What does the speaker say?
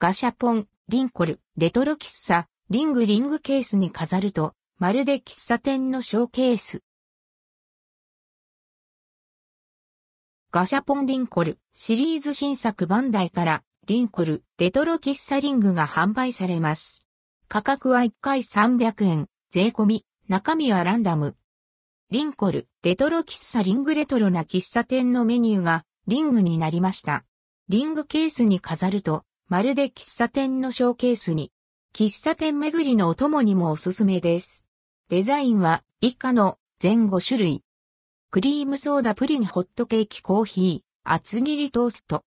ガシャポン、リンコル、レトロ喫茶、リングリングケースに飾ると、まるで喫茶店のショーケース。ガシャポンリンコル、シリーズ新作バンダイから、リンコル、レトロ喫茶リングが販売されます。価格は1回300円、税込み、中身はランダム。リンコル、レトロ喫茶リングレトロな喫茶店のメニューが、リングになりました。リングケースに飾ると、まるで喫茶店のショーケースに、喫茶店巡りのお供にもおすすめです。デザインは以下の全5種類。クリームソーダプリンホットケーキコーヒー、厚切りトースト。